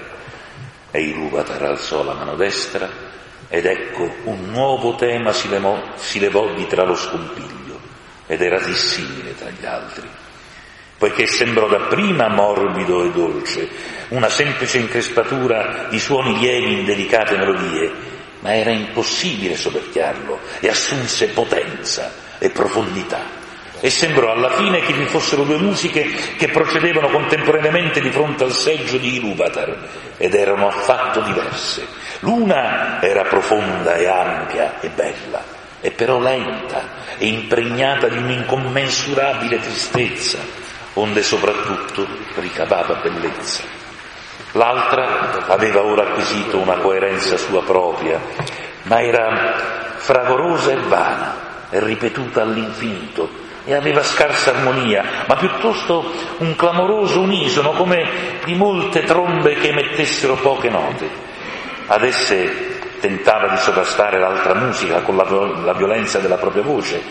e Iluvata alzò la mano destra, ed ecco un nuovo tema si levò, si levò di tra lo scompiglio, ed era dissimile tra gli altri poiché sembrò dapprima morbido e dolce, una semplice increspatura di suoni lievi in delicate melodie, ma era impossibile soverchiarlo e assunse potenza e profondità. E sembrò alla fine che vi fossero due musiche che procedevano contemporaneamente di fronte al seggio di Iluvatar ed erano affatto diverse. L'una era profonda e ampia e bella, e però lenta e impregnata di un'incommensurabile tristezza, onde soprattutto ricavava bellezza. L'altra aveva ora acquisito una coerenza sua propria, ma era fragorosa e vana, e ripetuta all'infinito, e aveva scarsa armonia, ma piuttosto un clamoroso unisono come di molte trombe che emettessero poche note. Ad esse tentava di sovrastare l'altra musica con la, la violenza della propria voce,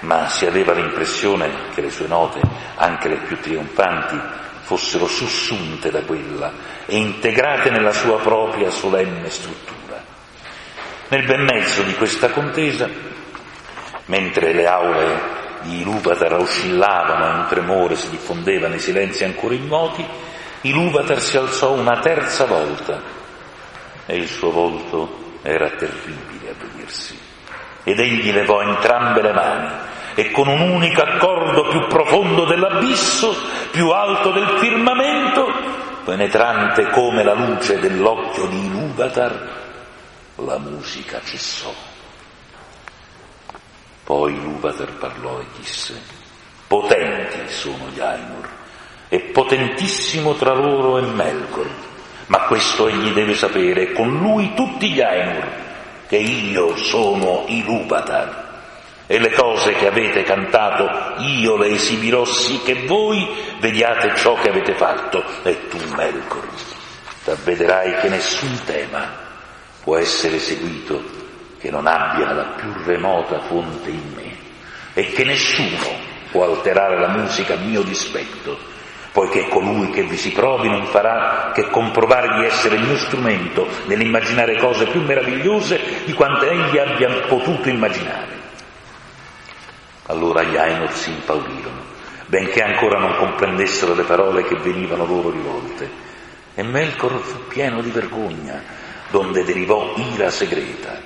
ma si aveva l'impressione che le sue note, anche le più trionfanti, fossero sussunte da quella e integrate nella sua propria solenne struttura. Nel ben mezzo di questa contesa, mentre le aule di Iluvatar oscillavano e un tremore si diffondeva nei silenzi ancora immoti, Iluvatar si alzò una terza volta e il suo volto era terribile a vedersi ed egli levò entrambe le mani e con un unico accordo più profondo dell'abisso, più alto del firmamento, penetrante come la luce dell'occhio di Iluvatar, la musica cessò. Poi Iluvatar parlò e disse, potenti sono gli Ainur, e potentissimo tra loro è Melkor, ma questo egli deve sapere, con lui tutti gli Ainur, che io sono Iluvatar e le cose che avete cantato io le esibirò sì che voi vediate ciò che avete fatto e tu Melkor t'avvederai che nessun tema può essere seguito che non abbia la più remota fonte in me e che nessuno può alterare la musica a mio dispetto, poiché colui che vi si provi non farà che comprovare di essere il mio strumento nell'immaginare cose più meravigliose di quante egli abbia potuto immaginare. Allora gli Ainur si impaurirono, benché ancora non comprendessero le parole che venivano loro rivolte, e Melkor fu pieno di vergogna, donde derivò ira segreta.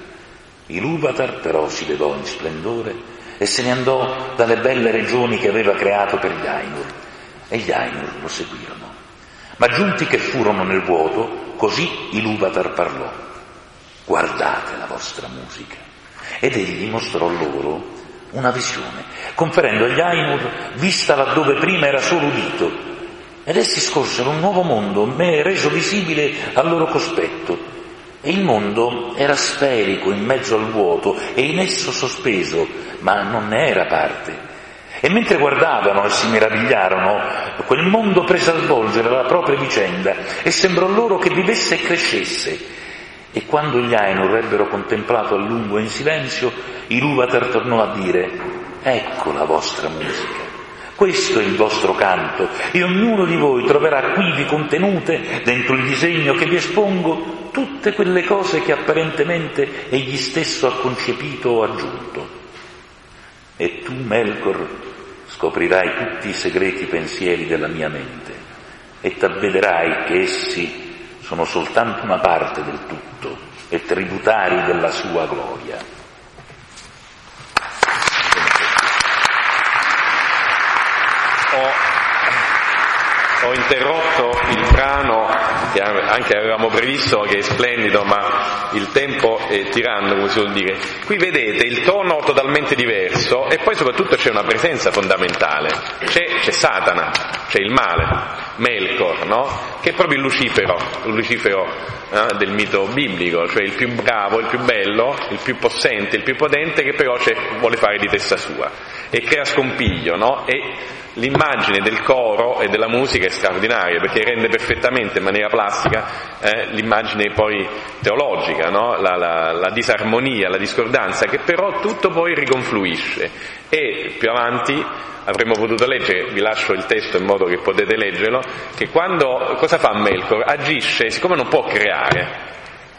Iluvatar però si levò in splendore e se ne andò dalle belle regioni che aveva creato per gli Ainur, e gli Ainur lo seguirono. Ma giunti che furono nel vuoto, così Iluvatar parlò. Guardate la vostra musica. Ed egli mostrò loro una visione, conferendo agli Ainur vista laddove prima era solo udito. Ed essi scorsero un nuovo mondo, reso visibile al loro cospetto. E il mondo era sferico in mezzo al vuoto e in esso sospeso, ma non ne era parte. E mentre guardavano e si meravigliarono, quel mondo prese a svolgere la propria vicenda e sembrò loro che vivesse e crescesse. E quando gli Ainur ebbero contemplato a lungo in silenzio, Iluvatar tornò a dire, ecco la vostra musica, questo è il vostro canto e ognuno di voi troverà quivi contenute dentro il disegno che vi espongo tutte quelle cose che apparentemente egli stesso ha concepito o aggiunto. E tu, Melkor, scoprirai tutti i segreti pensieri della mia mente e t'avvederai che essi sono soltanto una parte del tutto e tributari della sua gloria. Ho, ho interrotto il brano anche avevamo previsto, che è splendido, ma il tempo è tiranno, come si vuol dire. Qui vedete il tono totalmente diverso e poi soprattutto c'è una presenza fondamentale, c'è, c'è Satana, c'è il male, Melkor, no? che è proprio il Lucifero, il Lucifero eh, del mito biblico, cioè il più bravo, il più bello, il più possente, il più potente, che però vuole fare di testa sua e crea scompiglio, no? E l'immagine del coro e della musica è straordinaria perché rende perfettamente in maniera plastica eh, l'immagine poi teologica, no? la, la, la, disarmonia, la discordanza, che però tutto poi riconfluisce. E più avanti avremmo potuto leggere, vi lascio il testo in modo che potete leggerlo, che quando cosa fa Melkor? Agisce, siccome non può creare,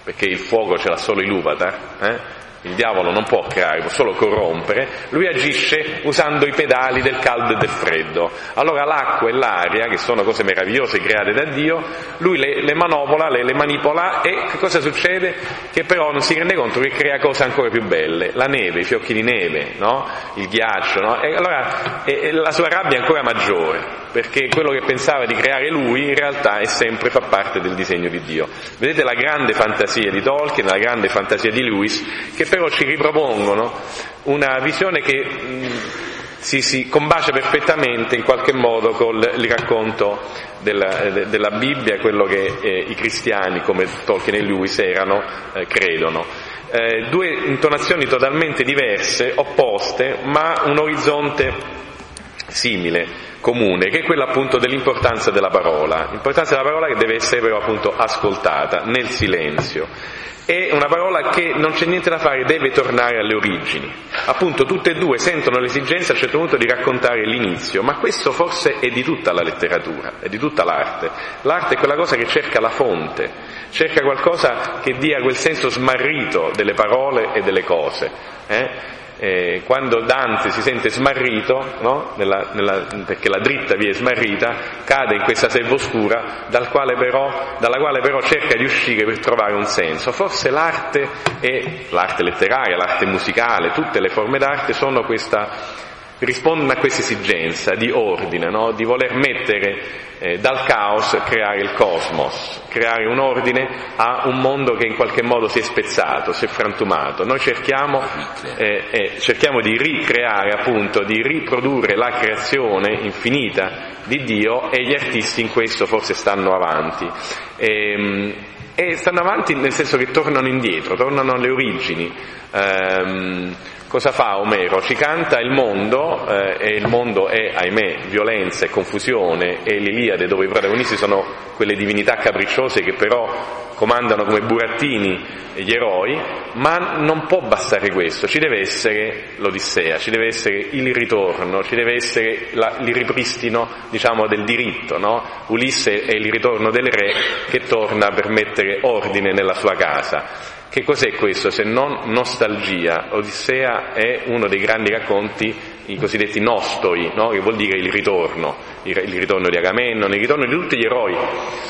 perché il fuoco ce l'ha solo Iluvatar, eh? Il diavolo non può creare, può solo corrompere, lui agisce usando i pedali del caldo e del freddo. Allora l'acqua e l'aria, che sono cose meravigliose create da Dio, lui le, le manopola, le, le, manipola e che cosa succede? Che però non si rende conto che crea cose ancora più belle, la neve, i fiocchi di neve, no? il ghiaccio, no? e allora e, e la sua rabbia è ancora maggiore, perché quello che pensava di creare lui in realtà è sempre fa parte del disegno di Dio. Vedete la grande fantasia di Tolkien, la grande fantasia di Lewis, che però ci ripropongono una visione che mh, si, si, combacia perfettamente in qualche modo con il racconto della, della Bibbia, quello che eh, i cristiani come Tolkien e Lewis erano, eh, credono. Eh, due intonazioni totalmente diverse, opposte, ma un orizzonte simile, comune, che è quella appunto dell'importanza della parola, l'importanza della parola che deve essere però appunto ascoltata nel silenzio è una parola che non c'è niente da fare, deve tornare alle origini. Appunto tutte e due sentono l'esigenza a un certo punto di raccontare l'inizio, ma questo forse è di tutta la letteratura, è di tutta l'arte. L'arte è quella cosa che cerca la fonte, cerca qualcosa che dia quel senso smarrito delle parole e delle cose. Eh? Eh, quando Dante si sente smarrito, no? nella, nella, perché la dritta vi è smarrita, cade in questa selva oscura dal però, dalla quale però cerca di uscire per trovare un senso. Forse l'arte e l'arte letteraria, l'arte musicale, tutte le forme d'arte sono questa rispondono a questa esigenza di ordine, no? di voler mettere eh, dal caos, creare il cosmos, creare un ordine a un mondo che in qualche modo si è spezzato, si è frantumato. Noi cerchiamo, eh, eh, cerchiamo di ricreare, appunto, di riprodurre la creazione infinita di Dio e gli artisti in questo forse stanno avanti. E, ehm, e stanno avanti nel senso che tornano indietro, tornano alle origini. Ehm, Cosa fa Omero? Ci canta il mondo, eh, e il mondo è, ahimè, violenza e confusione, e l'Iliade dove i protagonisti sono quelle divinità capricciose che però comandano come burattini gli eroi, ma non può bastare questo, ci deve essere l'Odissea, ci deve essere il ritorno, ci deve essere la, il ripristino diciamo, del diritto. No? Ulisse è il ritorno del re che torna per mettere ordine nella sua casa. Che cos'è questo se non nostalgia? Odissea è uno dei grandi racconti, i cosiddetti nostoi, no? che vuol dire il ritorno, il, ritorno di Agamennone, il ritorno di tutti gli eroi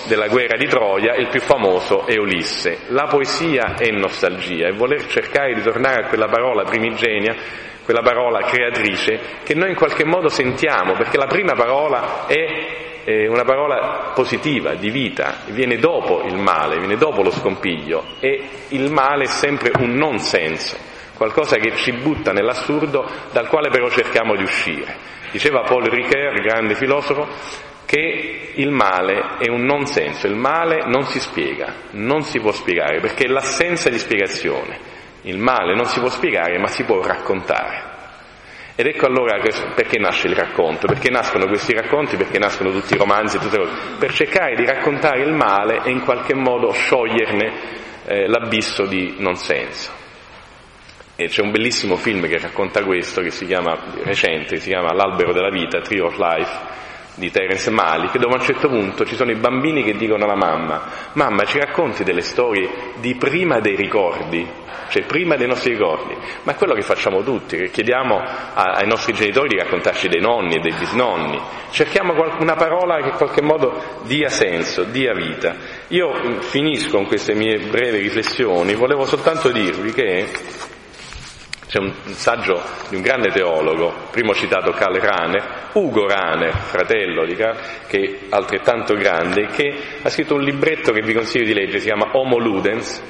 della guerra di Troia, il più famoso è Ulisse. La poesia è nostalgia e voler cercare di tornare a quella parola primigenia quella parola creatrice che noi in qualche modo sentiamo, perché la prima parola è è una parola positiva, di vita, viene dopo il male, viene dopo lo scompiglio e il male è sempre un non senso, qualcosa che ci butta nell'assurdo dal quale però cerchiamo di uscire. Diceva Paul Ricoeur, grande filosofo, che il male è un non senso, il male non si spiega, non si può spiegare perché è l'assenza di spiegazione. Il male non si può spiegare ma si può raccontare. Ed ecco allora perché nasce il racconto, perché nascono questi racconti, perché nascono tutti i romanzi, tutte cose, per cercare di raccontare il male e in qualche modo scioglierne eh, l'abisso di non senso. E c'è un bellissimo film che racconta questo, che si chiama, recente, si chiama L'albero della vita, Tree of Life, di Terence Malik, dove a un certo punto ci sono i bambini che dicono alla mamma, mamma ci racconti delle storie di prima dei ricordi, cioè prima dei nostri ricordi, ma è quello che facciamo tutti, che chiediamo a, ai nostri genitori di raccontarci dei nonni e dei bisnonni, cerchiamo una parola che in qualche modo dia senso, dia vita. Io mm, finisco con queste mie brevi riflessioni, volevo soltanto dirvi che c'è un, saggio di un grande teologo, primo citato Karl Rahner, Ugo Rahner, fratello di Karl, che è altrettanto grande, che ha scritto un libretto che vi consiglio di leggere, si chiama Homo Ludens,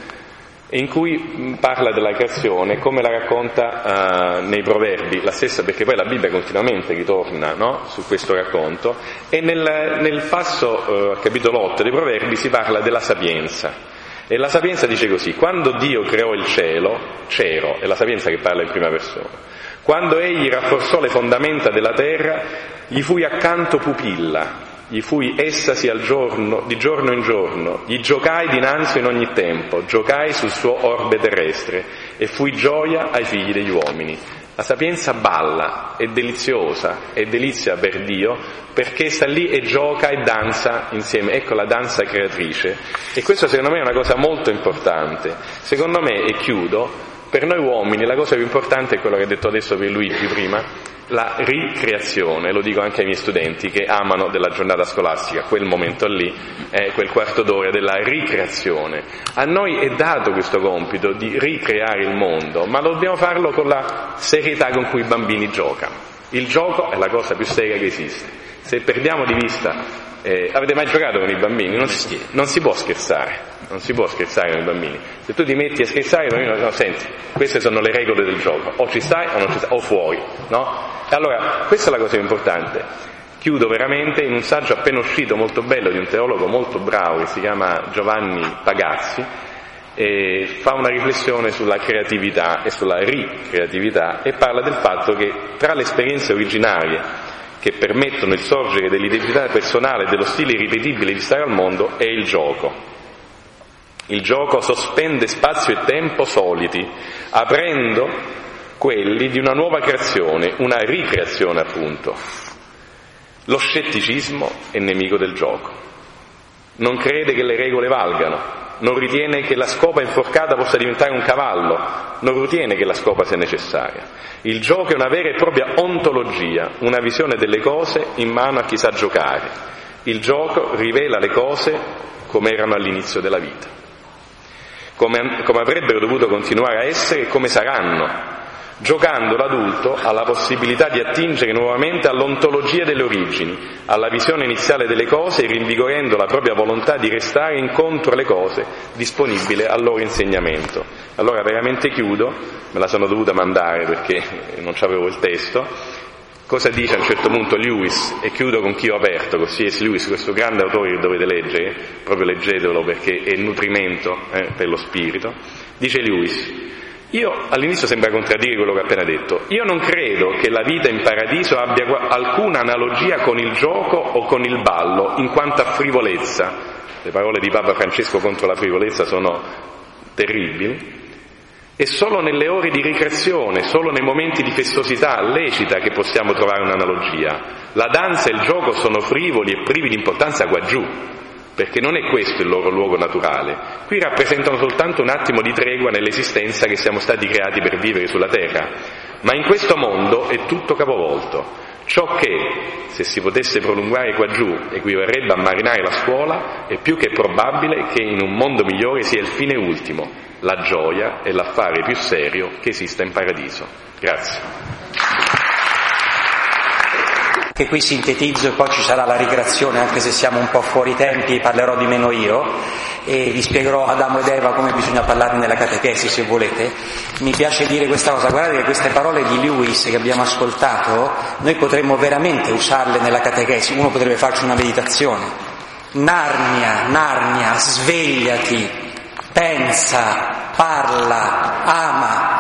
in cui parla della creazione come la racconta uh, nei proverbi, la stessa perché poi la Bibbia continuamente ritorna no? su questo racconto e nel, nel passo uh, capitolo 8 dei proverbi si parla della sapienza e la sapienza dice così, quando Dio creò il cielo, c'ero, è la sapienza che parla in prima persona, quando egli rafforzò le fondamenta della terra, gli fui accanto pupilla, gli fui essasi al giorno, di giorno in giorno, gli giocai dinanzi in ogni tempo, giocai sul suo orbe terrestre e fui gioia ai figli degli uomini. La sapienza balla, è deliziosa, è delizia per Dio, perché sta lì e gioca e danza insieme. Ecco la danza creatrice. E questo secondo me è una cosa molto importante. Secondo me, e chiudo, per noi uomini la cosa più importante è quello che ha detto adesso per Luigi prima, la ricreazione, lo dico anche ai miei studenti che amano della giornata scolastica, quel momento lì, eh, quel quarto d'ora della ricreazione. A noi è dato questo compito di ricreare il mondo, ma dobbiamo farlo con la serietà con cui i bambini giocano. Il gioco è la cosa più seria che esiste. Se perdiamo di vista eh, avete mai giocato con i bambini? Non si, non si, può scherzare, non si può scherzare con i bambini. Se tu ti metti a scherzare, i bambini no, senti, queste sono le regole del gioco, o ci stai o non ci stai, o fuori, no? allora, questa è la cosa importante. Chiudo veramente in un saggio appena uscito, molto bello, di un teologo molto bravo che si chiama Giovanni Pagazzi, e fa una riflessione sulla creatività e sulla ricreatività e parla del fatto che tra le esperienze originarie che permettono il sorgere dell'identità personale e dello stile irripetibile di stare al mondo è il gioco. Il gioco sospende spazio e tempo soliti, aprendo quelli di una nuova creazione, una ricreazione appunto. Lo scetticismo è nemico del gioco. Non crede che le regole valgano, non ritiene che la scopa inforcata possa diventare un cavallo, non ritiene che la scopa sia necessaria. Il gioco è una vera e propria ontologia, una visione delle cose in mano a chi sa giocare. Il gioco rivela le cose come erano all'inizio della vita, come, come avrebbero dovuto continuare a essere e come saranno giocando l'adulto alla possibilità di attingere nuovamente all'ontologia delle origini, alla visione iniziale delle cose e rinvigorendo la propria volontà di restare incontro alle cose disponibile al loro insegnamento. Allora veramente chiudo, me la sono dovuta mandare perché non avevo il testo. Cosa dice a un certo punto Lewis? E chiudo con chi ho aperto, con C.S. Lewis, questo grande autore che dovete leggere, proprio leggetelo perché è nutrimento eh, per lo spirito. Dice Lewis, Io all'inizio sembra contraddire quello che ho appena detto. Io non credo che la vita in paradiso abbia alcuna analogia con il gioco o con il ballo in quanto a frivolezza. Le parole di Papa Francesco contro la frivolezza sono terribili. È solo nelle ore di ricreazione, solo nei momenti di festosità lecita che possiamo trovare un'analogia. La danza e il gioco sono frivoli e privi di importanza qua giù, perché non è questo il loro luogo naturale. Qui rappresentano soltanto un attimo di tregua nell'esistenza che siamo stati creati per vivere sulla terra, ma in questo mondo è tutto capovolto. Ciò che, se si potesse prolungare qua giù, equivarrebbe a marinare la scuola, è più che probabile che in un mondo migliore sia il fine ultimo, la gioia e l'affare più serio che esista in paradiso. Grazie che qui sintetizzo e poi ci sarà la ricreazione, anche se siamo un po' fuori tempi, parlerò di meno io e vi spiegherò Adamo ed Eva come bisogna parlare nella catechesi se volete. Mi piace dire questa cosa, guardate che queste parole di Lewis che abbiamo ascoltato, noi potremmo veramente usarle nella catechesi, uno potrebbe farci una meditazione. Narnia, Narnia, svegliati, pensa, parla, ama,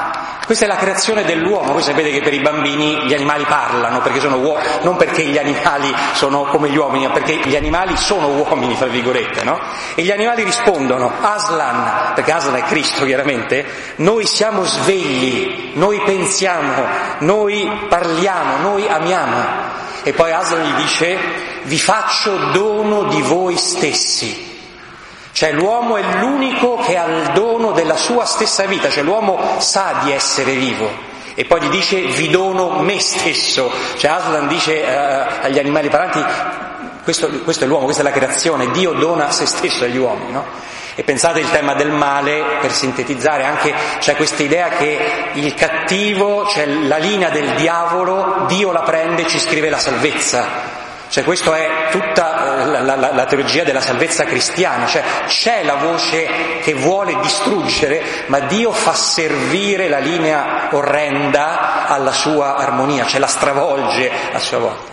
questa è la creazione dell'uomo, voi sapete che per i bambini gli animali parlano, perché sono uomini, non perché gli animali sono come gli uomini, ma perché gli animali sono uomini, fra virgolette, no? E gli animali rispondono, Aslan, perché Aslan è Cristo chiaramente, noi siamo svegli, noi pensiamo, noi parliamo, noi amiamo. E poi Aslan gli dice, vi faccio dono di voi stessi. Cioè l'uomo è l'unico che ha il dono della sua stessa vita, cioè l'uomo sa di essere vivo. E poi gli dice vi dono me stesso. Cioè Aslan dice eh, agli animali parlanti questo, questo, è l'uomo, questa è la creazione, Dio dona se stesso agli uomini, no? E pensate il tema del male, per sintetizzare anche, c'è questa idea che il cattivo, cioè la linea del diavolo, Dio la prende e ci scrive la salvezza. Cioè questa è tutta la, la, la, teologia della salvezza cristiana, cioè c'è la voce che vuole distruggere, ma Dio fa servire la linea orrenda alla sua armonia, cioè la stravolge a sua volta.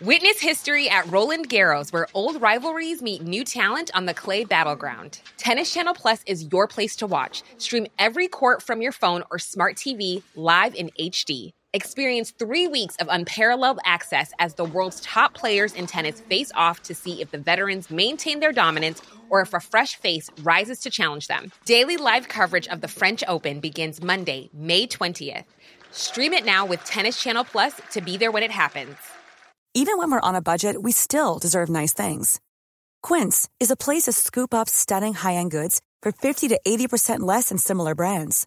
Witness history at Roland Garros, where old rivalries meet new talent on the clay battleground. Tennis Channel Plus is your place to watch. Stream every court from your phone or smart TV live in HD. Experience three weeks of unparalleled access as the world's top players in tennis face off to see if the veterans maintain their dominance or if a fresh face rises to challenge them. Daily live coverage of the French Open begins Monday, May 20th. Stream it now with Tennis Channel Plus to be there when it happens. Even when we're on a budget, we still deserve nice things. Quince is a place to scoop up stunning high end goods for 50 to 80% less than similar brands.